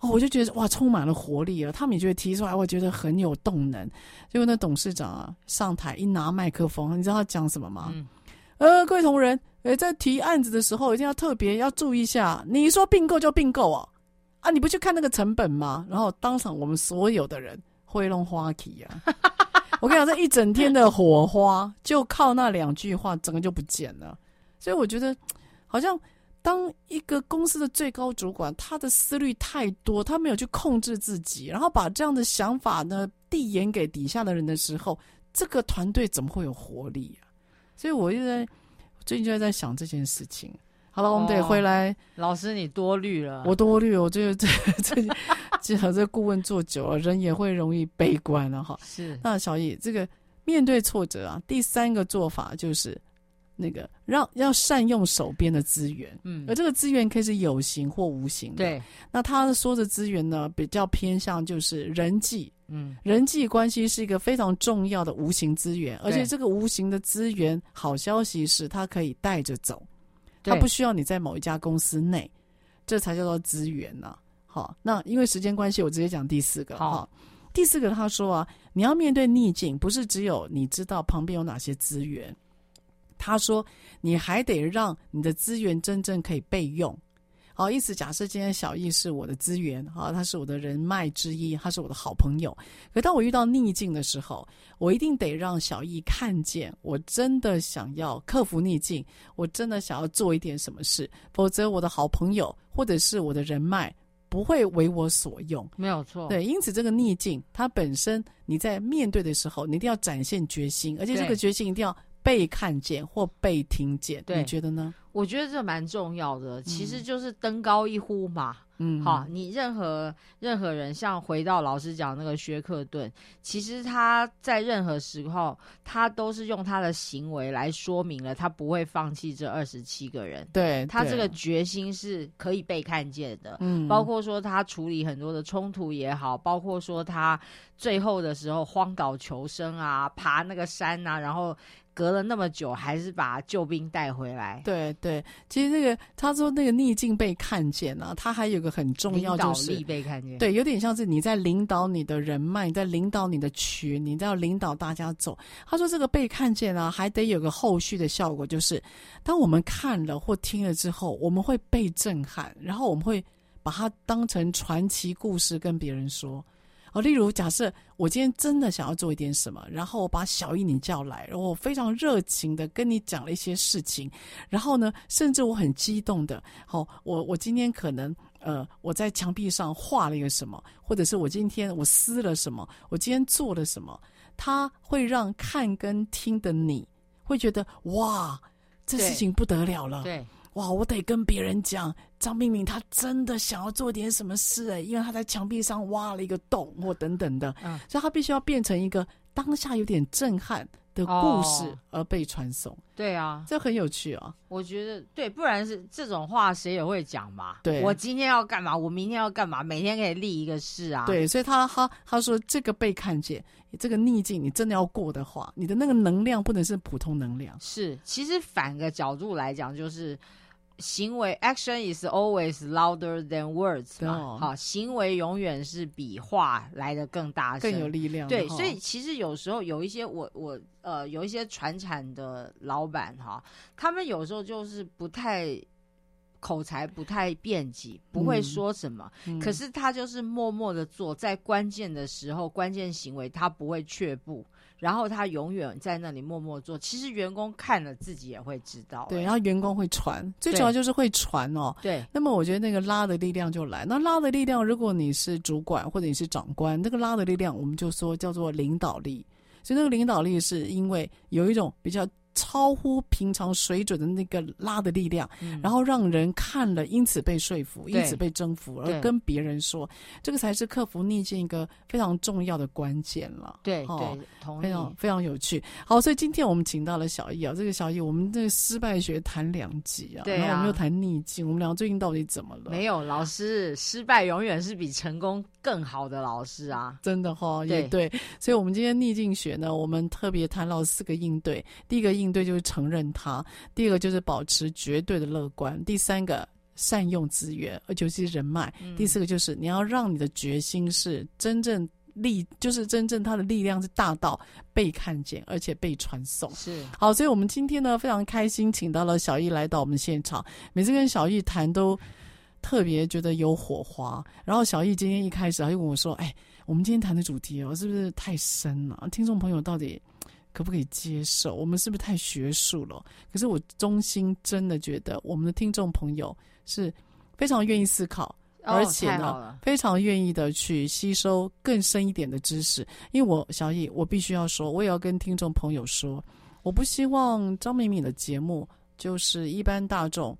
哦，我就觉得哇，充满了活力了！他们也觉得提出来，我觉得很有动能。结果那董事长啊上台一拿麦克风，你知道他讲什么吗？嗯、呃，各位同仁，呃，在提案子的时候一定要特别要注意一下，你说并购就并购哦，啊，你不去看那个成本吗？然后当场我们所有的人会弄花旗呀。我跟你讲，这一整天的火花就靠那两句话，整个就不见了。所以我觉得，好像当一个公司的最高主管，他的思虑太多，他没有去控制自己，然后把这样的想法呢递延给底下的人的时候，这个团队怎么会有活力啊？所以我就在最近就在想这件事情。好了，我们得回来。哦、老师，你多虑了。我多虑，我这个这 <laughs> 这，记得这顾问做久了，人也会容易悲观了哈。是。那小易，这个面对挫折啊，第三个做法就是那个让要善用手边的资源。嗯。而这个资源可以是有形或无形的。对。那他说的资源呢，比较偏向就是人际。嗯。人际关系是一个非常重要的无形资源，而且这个无形的资源，好消息是它可以带着走。他不需要你在某一家公司内，这才叫做资源呢、啊。好，那因为时间关系，我直接讲第四个。好，第四个他说啊，你要面对逆境，不是只有你知道旁边有哪些资源。他说，你还得让你的资源真正可以备用，好，意思假设今天小易是我的资源，啊，他是我的人脉之一，他是我的好朋友。可当我遇到逆境的时候，我一定得让小易看见，我真的想要克服逆境，我真的想要做一点什么事，否则我的好朋友或者是我的人脉不会为我所用。没有错。对，因此这个逆境，它本身你在面对的时候，你一定要展现决心，而且这个决心一定要被看见或被听见。你觉得呢？我觉得这蛮重要的，其实就是登高一呼嘛。嗯，好，你任何任何人，像回到老师讲那个薛克顿，其实他在任何时候，他都是用他的行为来说明了他不会放弃这二十七个人。对，他这个决心是可以被看见的。嗯，包括说他处理很多的冲突也好，包括说他最后的时候荒岛求生啊，爬那个山啊，然后。隔了那么久，还是把救兵带回来。对对，其实那个他说那个逆境被看见啊，他还有个很重要就是被看见。对，有点像是你在领导你的人脉，你在领导你的群，你在要领导大家走。他说这个被看见啊，还得有个后续的效果，就是当我们看了或听了之后，我们会被震撼，然后我们会把它当成传奇故事跟别人说。哦，例如假设我今天真的想要做一点什么，然后我把小一你叫来，然后我非常热情的跟你讲了一些事情，然后呢，甚至我很激动的，好，我我今天可能呃我在墙壁上画了一个什么，或者是我今天我撕了什么，我今天做了什么，它会让看跟听的你会觉得哇，这事情不得了了，对。哇！我得跟别人讲，张明明他真的想要做点什么事哎，因为他在墙壁上挖了一个洞或等等的，嗯，所以他必须要变成一个当下有点震撼的故事而被传送。哦、对啊，这很有趣啊！我觉得对，不然是这种话谁也会讲嘛。对，我今天要干嘛？我明天要干嘛？每天可以立一个事啊。对，所以他他他说这个被看见，这个逆境你真的要过的话，你的那个能量不能是普通能量。是，其实反个角度来讲，就是。行为 action is always louder than words 嘛，哦、好，行为永远是比话来的更大声、更有力量。对，所以其实有时候有一些我我呃有一些传产的老板哈，他们有时候就是不太口才不太辩解，不会说什么，嗯、可是他就是默默的做，在关键的时候，关键行为他不会却步。然后他永远在那里默默做，其实员工看了自己也会知道。对，然后员工会传，最主要就是会传哦。对。那么我觉得那个拉的力量就来，那拉的力量，如果你是主管或者你是长官，那个拉的力量，我们就说叫做领导力。所以那个领导力是因为有一种比较。超乎平常水准的那个拉的力量，嗯、然后让人看了，因此被说服，因此被征服，而跟别人说，这个才是克服逆境一个非常重要的关键了。对对，同意，非常非常有趣。好，所以今天我们请到了小易啊，这个小易，我们这个失败学谈两集啊，对啊，然后我们又谈逆境，我们俩最近到底怎么了？没有，老师，失败永远是比成功更好的老师啊，真的哈、哦，也对。所以我们今天逆境学呢，我们特别谈到四个应对，第一个。应对就是承认它，第二个就是保持绝对的乐观，第三个善用资源，而尤其是人脉，嗯、第四个就是你要让你的决心是真正力，就是真正它的力量是大到被看见，而且被传送。是好，所以我们今天呢非常开心，请到了小易来到我们现场。每次跟小易谈都特别觉得有火花。然后小易今天一开始他就跟我说：“哎，我们今天谈的主题哦，是不是太深了？听众朋友到底？”可不可以接受？我们是不是太学术了？可是我衷心真的觉得，我们的听众朋友是非常愿意思考，哦、而且呢，非常愿意的去吸收更深一点的知识。因为我小易，我必须要说，我也要跟听众朋友说，我不希望张敏敏的节目就是一般大众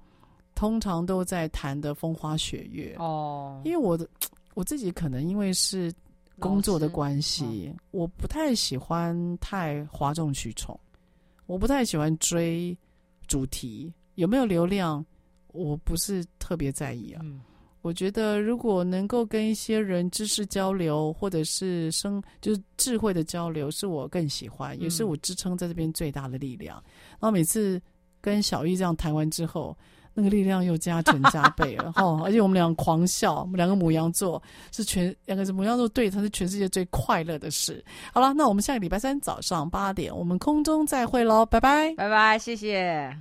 通常都在谈的风花雪月哦。因为我的 <tsk> 我自己可能因为是。工作的关系，嗯、我不太喜欢太哗众取宠，我不太喜欢追主题有没有流量，我不是特别在意啊。嗯、我觉得如果能够跟一些人知识交流，或者是生就是智慧的交流，是我更喜欢，也是我支撑在这边最大的力量。嗯、然后每次跟小易这样谈完之后。那个力量又加成加倍了哈，<laughs> 而且我们俩狂笑，我们两个母羊座是全两个是母羊座，对，它是全世界最快乐的事。好了，那我们下个礼拜三早上八点，我们空中再会喽，拜拜，拜拜，谢谢。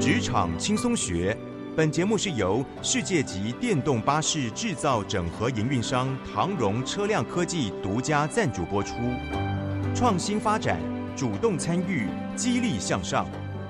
职场轻松学，本节目是由世界级电动巴士制造整合营运商唐荣车辆科技独家赞助播出。创新发展，主动参与，激励向上。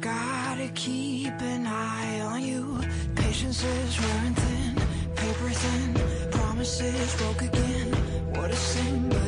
Gotta keep an eye on you. Patience is wearing thin, paper thin. Promises broke again. What a sin.